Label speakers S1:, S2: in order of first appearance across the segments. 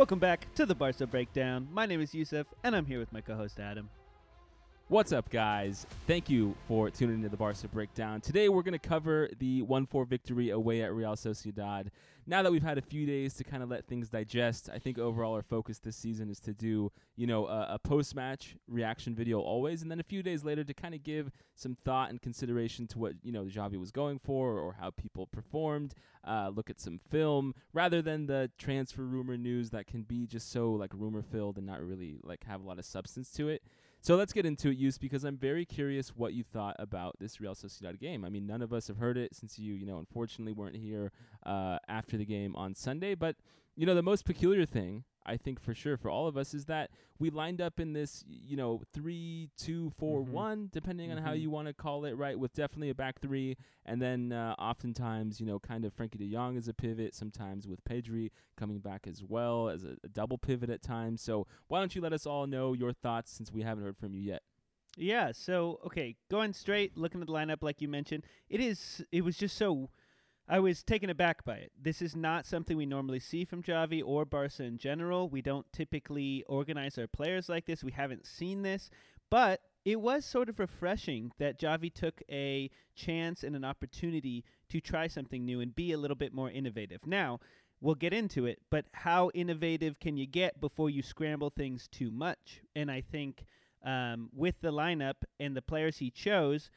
S1: Welcome back to the Barca Breakdown. My name is Yusuf, and I'm here with my co-host Adam.
S2: What's up, guys? Thank you for tuning into the Barca Breakdown. Today, we're going to cover the 1 4 victory away at Real Sociedad. Now that we've had a few days to kind of let things digest, I think overall our focus this season is to do, you know, a, a post match reaction video always, and then a few days later to kind of give some thought and consideration to what, you know, Xavi was going for or how people performed, uh, look at some film, rather than the transfer rumor news that can be just so, like, rumor filled and not really, like, have a lot of substance to it. So let's get into it, Use, because I'm very curious what you thought about this Real Sociedad game. I mean, none of us have heard it since you, you know, unfortunately weren't here uh, after the game on Sunday. But you know, the most peculiar thing I think for sure for all of us is that we lined up in this, you know, three, two, four,
S1: Mhm.
S2: one, depending on how
S1: Mhm.
S2: you want to call it, right? With definitely a back three, and then uh, oftentimes, you know, kind of Frankie De Jong as a pivot, sometimes with Pedri coming back as well as a, a double pivot at times. So why don't you let us all know your thoughts since we haven't heard from you yet?
S1: Yeah, so okay, going straight, looking at the lineup like you mentioned, it is it was just so I was taken aback by it. This is not something we normally see from Xavi or Barca in general. We don't typically organize our players like this. We haven't seen this, but it was sort of refreshing that Xavi took a chance and an opportunity to try something new and be a little bit more innovative. Now, we'll get into it, but how innovative can you get before you scramble things too much? And I think um, with the lineup and the players he chose,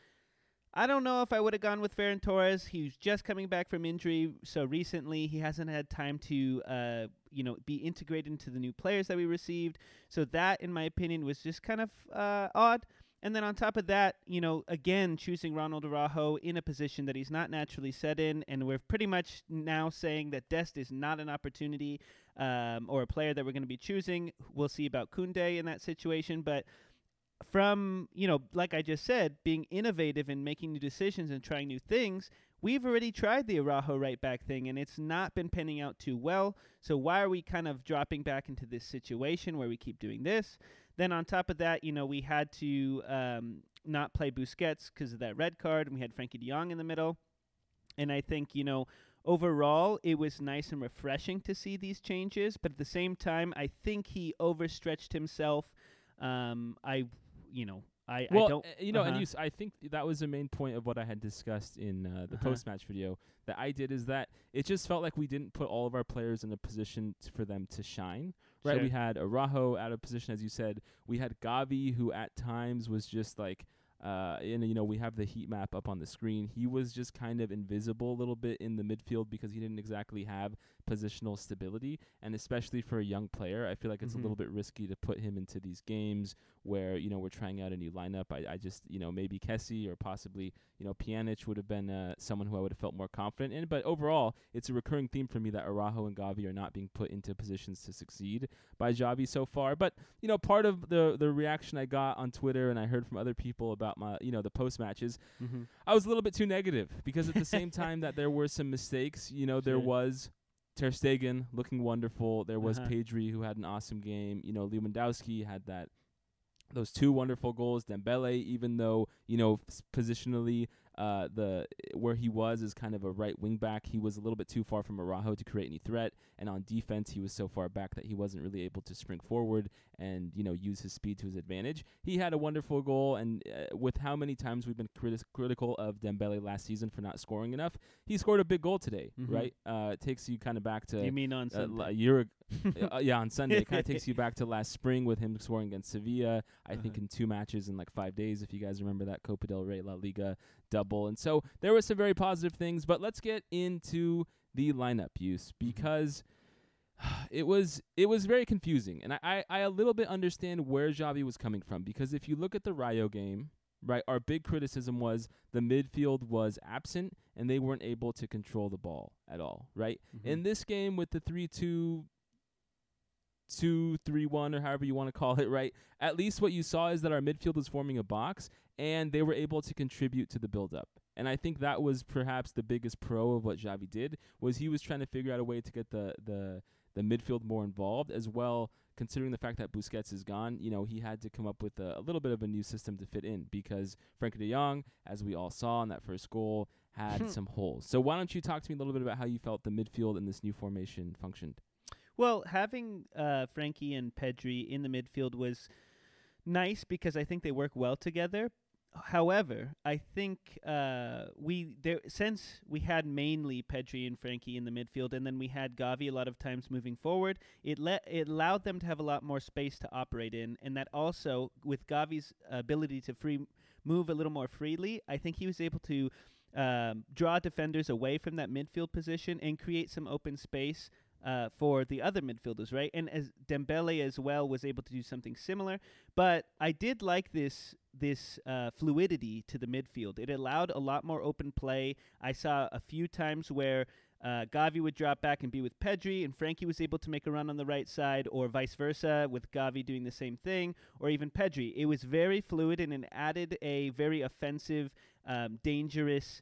S1: I don't know if I would have gone with Ferran Torres. He's just coming back from injury so recently. He hasn't had time to, uh, you know, be integrated into the new players that we received. So that, in my opinion, was just kind of uh, odd. And then on top of that, you know, again, choosing Ronald Araujo in a position that he's not naturally set in, and we're pretty much now saying that Dest is not an opportunity um, or a player that we're going to be choosing. We'll see about Kounde in that situation, but from you know like i just said being innovative and making new decisions and trying new things we've already tried the araujo right back thing and it's not been panning out too well. So why are we kind of dropping back into this situation where we keep doing this? Then on top of that you know we had to um, not play busquets because of that red card and we had frankie de jong in the middle. And i think you know overall it was nice and refreshing to see these changes but at the same time i think he overstretched himself. Um, I, you know, I,
S2: well,
S1: I don't.
S2: uh, you know, and
S1: uh-huh.
S2: you, s- I think that was the main point of what I had discussed in uh, the
S1: Uh-huh.
S2: post-match video that I did is that it just felt like we didn't put all of our players in a position t- for them to shine. Right?
S1: Sure.
S2: We had Araujo out of position, as you said. We had Gavi, who at times was just like. Uh, and you know we have the heat map up on the screen. He was just kind of invisible a little bit in the midfield because he didn't exactly have positional stability, and especially for a young player, I feel like it's
S1: Mhm.
S2: a little bit risky to put him into these games where you know we're trying out a new lineup. I, I just you know maybe Kessie or possibly you know Pjanic would have been uh, someone who I would have felt more confident in. But overall, it's a recurring theme for me that Araujo and Gavi are not being put into positions to succeed by Xavi so far. But you know part of the the reaction I got on Twitter and I heard from other people about my you know the post matches,
S1: Mhm.
S2: I was a little bit too negative because at the same time that there were some mistakes, you know there
S1: Sure.
S2: was. Ter Stegen looking wonderful. There was
S1: Uh-huh.
S2: Pedri who had an awesome game. You know, Lewandowski had that those two wonderful goals. Dembele, even though you know positionally, uh, the where he was is kind of a right wing back, he was a little bit too far from Araujo to create any threat. And on defense, he was so far back that he wasn't really able to spring forward and you know use his speed to his advantage. He had a wonderful goal, and uh, with how many times we've been criti- critical of Dembele last season for not scoring enough, he scored a big goal today.
S1: Mhm.
S2: Right? Uh, it takes you kind of back to
S1: you mean on
S2: uh, l- a
S1: Sunday?
S2: year uh, yeah, on Sunday. It kind of takes you back to last spring with him scoring against Sevilla. I think
S1: Uh-huh.
S2: in two matches in like five days, if you guys remember that Copa del Rey La Liga double. And so there were some very positive things, but let's get into the lineup use
S1: Mm-hmm.
S2: because it was it was very confusing, and I, I I a little bit understand where Xavi was coming from because if you look at the Rayo game. Right, our big criticism was the midfield was absent and they weren't able to control the ball at all. Right,
S1: Mhm.
S2: in this game with the three two two three one or however you want to call it right at least what you saw is that our midfield was forming a box and they were able to contribute to the build up and i think that was perhaps the biggest pro of what Xavi did was he was trying to figure out a way to get the the the midfield more involved as well considering the fact that Busquets is gone, you know, he had to come up with a, a little bit of a new system to fit in because Frankie de Jong, as we all saw in that first goal, had hmm. some holes. So why don't you talk to me a little bit about how you felt the midfield in this new formation functioned?
S1: Well, having uh, Frankie and Pedri in the midfield was nice because I think they work well together. However, I think uh, we there since we had mainly Pedri and Frankie in the midfield, and then we had Gavi a lot of times moving forward. It let it allowed them to have a lot more space to operate in, and that also with Gavi's ability to free move a little more freely, I think he was able to um, draw defenders away from that midfield position and create some open space uh, for the other midfielders, right? And as Dembele as well was able to do something similar, but I did like this this uh, fluidity to the midfield. It allowed a lot more open play. I saw a few times where. Uh, Gavi would drop back and be with Pedri, and Frankie was able to make a run on the right side, or vice versa, with Gavi doing the same thing, or even Pedri. It was very fluid and it added a very offensive, um, dangerous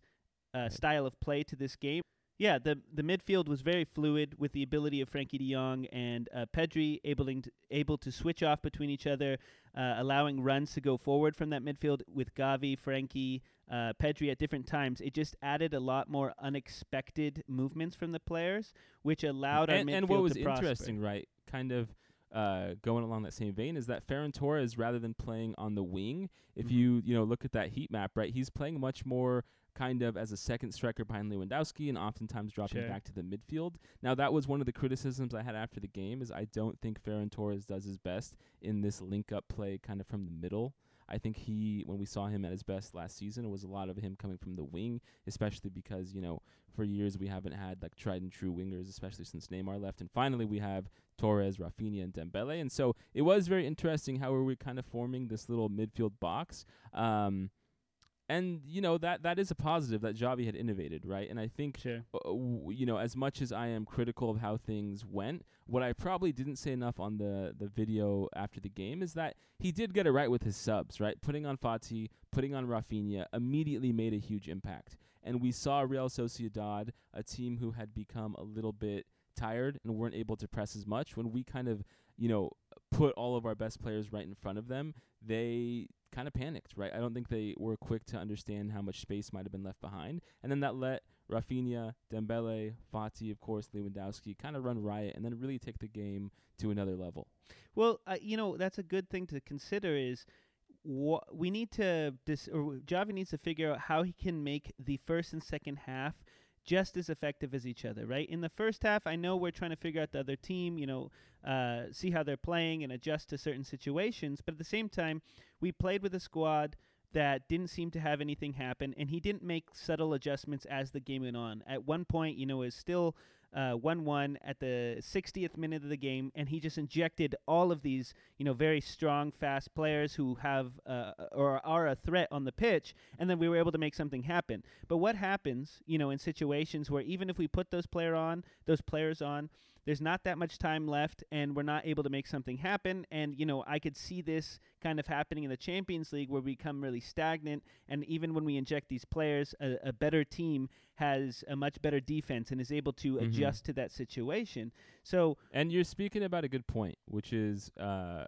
S1: uh, style of play to this game. Yeah, the the midfield was very fluid with the ability of Frankie De Jong and uh, Pedri able to, able to switch off between each other, uh, allowing runs to go forward from that midfield with Gavi, Frankie, uh, Pedri at different times. It just added a lot more unexpected movements from the players, which allowed our
S2: and,
S1: midfield
S2: and what was interesting, right? Kind of uh, going along that same vein is that Ferran Torres, rather than playing on the wing, if
S1: Mhm.
S2: you you know look at that heat map, right, he's playing much more kind of as a second striker behind Lewandowski and oftentimes dropping
S1: Sure.
S2: back to the midfield. Now that was one of the criticisms I had after the game is I don't think Ferran Torres does his best in this link up play kind of from the middle. I think he, when we saw him at his best last season, it was a lot of him coming from the wing, especially because, you know, for years we haven't had like tried and true wingers, especially since Neymar left. And finally we have Torres, Rafinha, and Dembele. And so it was very interesting how we were kind of forming this little midfield box. Um, and you know that that is a positive that Xavi had innovated, right? And I think
S1: Sure.
S2: uh, w- you know, as much as I am critical of how things went, what I probably didn't say enough on the the video after the game is that he did get it right with his subs, right? Putting on Fati, putting on Rafinha immediately made a huge impact. And we saw Real Sociedad, a team who had become a little bit tired and weren't able to press as much when we kind of, you know, put all of our best players right in front of them, they kind of panicked, right? I don't think they were quick to understand how much space might have been left behind. And then that let Rafinha, Dembele, Fati, of course, Lewandowski kind of run riot and then really take the game to another level.
S1: Well, uh, you know that's a good thing to consider. Is wha- we need to dis- or Xavi needs to figure out how he can make the first and second half just as effective as each other. Right in the first half, I know we're trying to figure out the other team. You know, uh, see how they're playing and adjust to certain situations. But at the same time, we played with a squad that didn't seem to have anything happen, and he didn't make subtle adjustments as the game went on. At one point, you know, was still uh, 1-1 at the 60th minute of the game, and he just injected all of these, you know, very strong, fast players who have uh, or are a threat on the pitch, and then we were able to make something happen. But what happens, you know, in situations where even if we put those player on, those players on, there's not that much time left, and we're not able to make something happen. And you know, I could see this kind of happening in the Champions League, where we become really stagnant. And even when we inject these players, a, a better team has a much better defense and is able to
S2: Mhm.
S1: adjust to that situation. So
S2: And you're speaking about a good point, which is uh,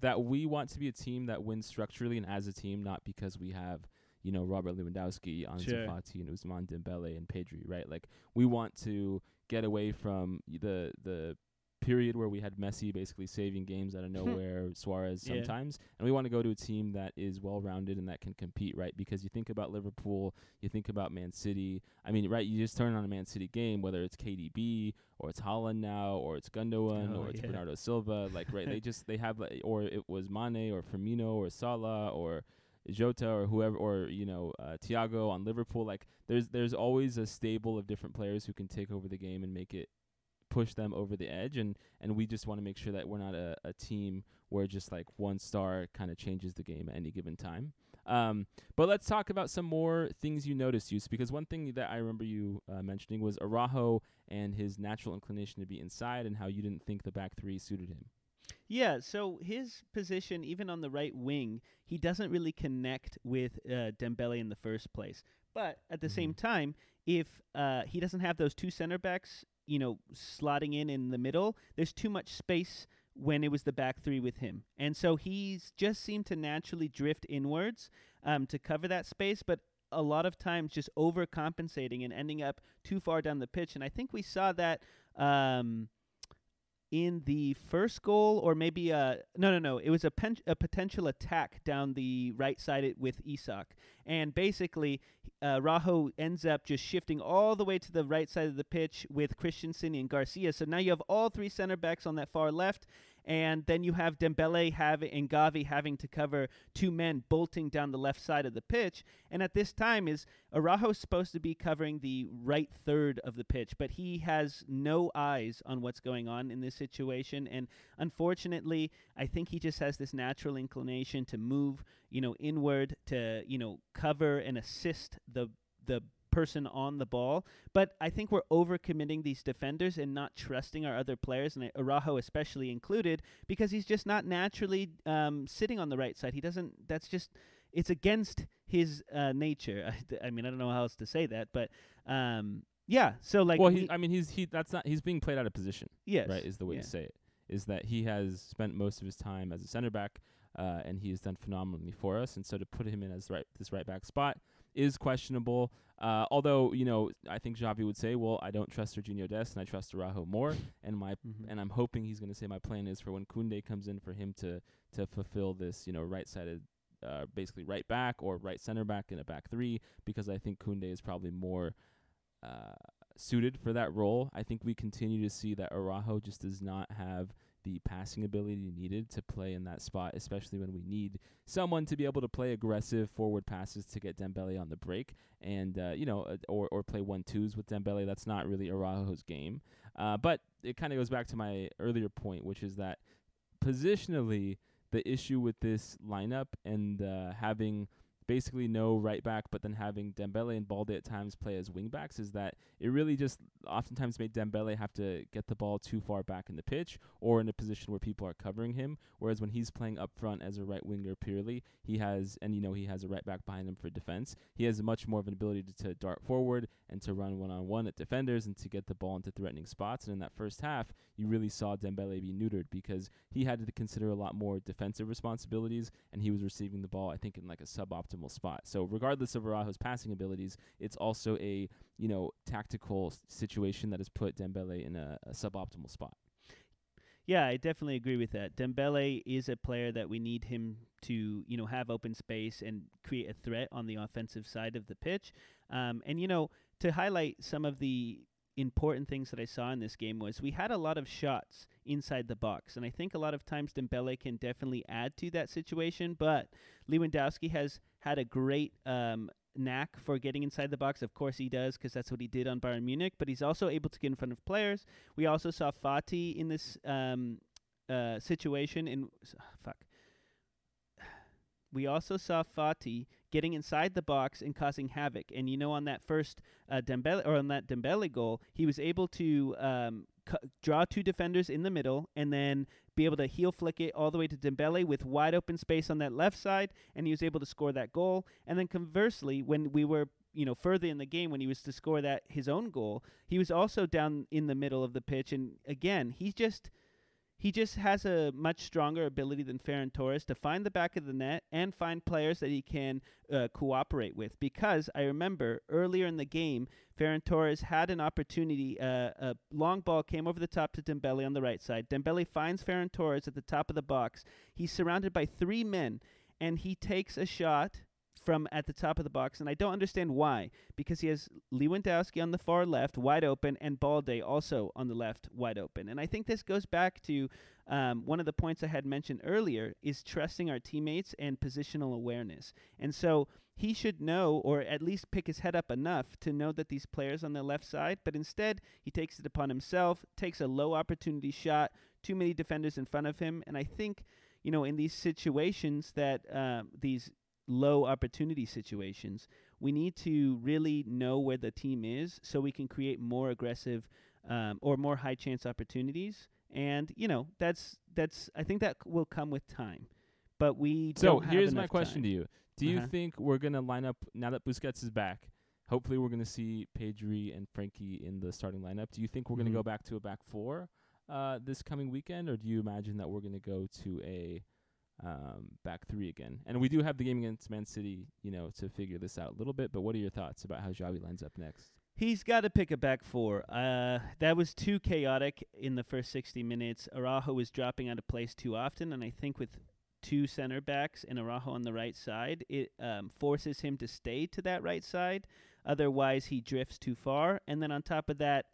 S2: that we want to be a team that wins structurally and as a team, not because we have, you know, Robert Lewandowski, Ansu
S1: Sure.
S2: Fati, and Ousmane Dembele and Pedri, right? Like we want to get away from the the period where we had Messi basically saving games out of nowhere, Suarez
S1: Yeah.
S2: sometimes, and we want to go to a team that is well rounded and that can compete, right? Because you think about Liverpool, you think about Man City. I mean, right? You just turn on a Man City game, whether it's KDB or it's Haaland now, or it's Gundogan,
S1: Oh,
S2: or it's
S1: yeah.
S2: Bernardo Silva. Like, right? They just they have, like, or it was Mane or Firmino or Salah or Jota or whoever, or you know, uh, Thiago on Liverpool. Like, there's there's always a stable of different players who can take over the game and make it push them over the edge and and we just want to make sure that we're not a, a team where just like one star kind of changes the game at any given time um, but let's talk about some more things you noticed, Yus, because one thing that I remember you uh, mentioning was Araujo and his natural inclination to be inside and how you didn't think the back three suited him.
S1: Yeah, so his position, even on the right wing, he doesn't really connect with uh, Dembele in the first place. But at the same time, if uh, he doesn't have those two center backs, you know, slotting in in the middle, there's too much space when it was the back three with him. And so he's just seemed to naturally drift inwards um, to cover that space, but a lot of times just overcompensating and ending up too far down the pitch. And I think we saw that. Um, in the first goal, or maybe a no, no, no. It was a, pen, a potential attack down the right side with Isak, and basically uh, Rajo ends up just shifting all the way to the right side of the pitch with Christensen and Garcia. So now you have all three center backs on that far left, and then you have Dembele having and Gavi having to cover two men bolting down the left side of the pitch. And at this time is Araujo supposed to be covering the right third of the pitch, but he has no eyes on what's going on in this situation. And unfortunately, I think he just has this natural inclination to move, you know, inward to, you know, cover and assist the the person on the ball. But I think we're overcommitting these defenders and not trusting our other players, and Araujo especially included, because he's just not naturally um, sitting on the right side. He doesn't. That's just. It's against his uh, nature. I mean, I don't know how else to say that, but um, yeah. So like,
S2: well,
S1: we-
S2: he, I mean, he's he. That's not. He's being played out of position.
S1: yes,
S2: right is the way
S1: yeah.
S2: to say it is that he has spent most of his time as a center back uh, and he has done phenomenally for us and so to put him in as right this right back spot is questionable uh, although you know I think Xavi would say well I don't trust Serginho Dest and I trust Araujo more and my
S1: Mhm.
S2: and I'm hoping he's going to say my plan is for when Kounde comes in for him to to fulfill this you know right sided uh, basically right back or right center back in a back three because I think Kounde is probably more uh, suited for that role. I think we continue to see that Araujo just does not have the passing ability needed to play in that spot, especially when we need someone to be able to play aggressive forward passes to get Dembele on the break, and uh, you know, uh, or or play one twos with Dembele. That's not really Araujo's game. Uh, but it kind of goes back to my earlier point, which is that positionally, the issue with this lineup and uh, having basically no right back, but then having Dembele and Balde at times play as wing backs is that it really just oftentimes made Dembele have to get the ball too far back in the pitch or in a position where people are covering him. Whereas when he's playing up front as a right winger purely, he has and you know he has a right back behind him for defense. He has much more of an ability to, to dart forward and to run one on one at defenders and to get the ball into threatening spots. And in that first half, you really saw Dembele be neutered because he had to consider a lot more defensive responsibilities and he was receiving the ball I think in like a suboptimal spot. So regardless of Araujo's passing abilities, it's also a you know tactical situation that has put Dembele in a, a suboptimal spot.
S1: Yeah, I definitely agree with that. Dembele is a player that we need him to, you know, have open space and create a threat on the offensive side of the pitch. Um, and you know, to highlight some of the important things that I saw in this game was we had a lot of shots inside the box, and I think a lot of times Dembele can definitely add to that situation. But Lewandowski has had a great um, knack for getting inside the box. Of course, he does because that's what he did on Bayern Munich. But he's also able to get in front of players. We also saw Fati in this um, uh, situation. In fuck, we also saw Fati getting inside the box and causing havoc. And you know, on that first uh, Dembele or on that Dembele goal, he was able to um, cu- draw two defenders in the middle and then be able to heel flick it all the way to Dembele with wide open space on that left side, and he was able to score that goal. And then conversely, when we were you know further in the game when he was to score that his own goal, he was also down in the middle of the pitch, and again he's just he just has a much stronger ability than Ferran Torres to find the back of the net and find players that he can uh, cooperate with. Because I remember earlier in the game, Ferran Torres had an opportunity. Uh, a long ball came over the top to Dembele on the right side. Dembele finds Ferran Torres at the top of the box. He's surrounded by three men, and he takes a shot from at the top of the box, and I don't understand why. Because he has Lewandowski on the far left, wide open, and Balde also on the left, wide open. And I think this goes back to um, one of the points I had mentioned earlier is trusting our teammates and positional awareness. And so he should know, or at least pick his head up enough to know that these players on the left side. But instead, he takes it upon himself, takes a low opportunity shot, too many defenders in front of him, and I think. You know, in these situations that um, these low opportunity situations, we need to really know where the team is so we can create more aggressive um, or more high chance opportunities. And you know, that's that's I think that will come with time. But we
S2: So
S1: don't have
S2: here's my question
S1: time.
S2: to you: Do you
S1: Uh-huh.
S2: think we're gonna line up now that Busquets is back? Hopefully, we're gonna see Pedri and Frankie in the starting lineup. Do you think we're
S1: Mhm.
S2: gonna go back to a back four uh, this coming weekend, or do you imagine that we're gonna go to a um, back three again? And we do have the game against Man City, you know, to figure this out a little bit. But what are your thoughts about how Xavi lines up next?
S1: He's got to pick a back four. Uh, that was too chaotic in the first 60 minutes. Araujo was dropping out of place too often, and I think with two center backs and Araujo on the right side, it um, forces him to stay to that right side. Otherwise, he drifts too far. And then on top of that,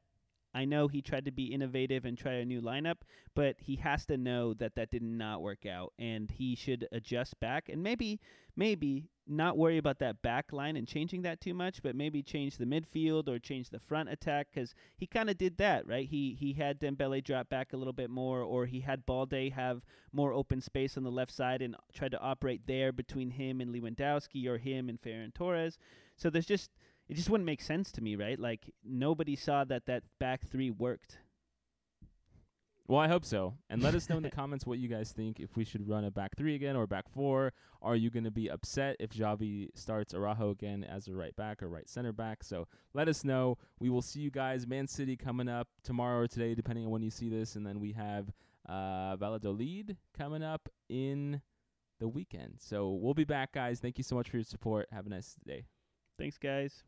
S1: I know he tried to be innovative and try a new lineup, but he has to know that that did not work out, and he should adjust back and maybe, maybe not worry about that back line and changing that too much, but maybe change the midfield or change the front attack because he kind of did that, right? He he had Dembele drop back a little bit more, or he had Balde have more open space on the left side and tried to operate there between him and Lewandowski or him and Ferran Torres. So there's just it just wouldn't make sense to me, right? Like nobody saw that that back three worked.
S2: Well, I hope so. And let us know in the comments what you guys think. If we should run a back three again or back four, are you going to be upset if Xavi starts Araujo again as a right back or right center back? So let us know. We will see you guys. Man City coming up tomorrow or today, depending on when you see this, and then we have uh, Valladolid coming up in the weekend. So we'll be back, guys. Thank you so much for your support. Have a nice day.
S1: Thanks, guys.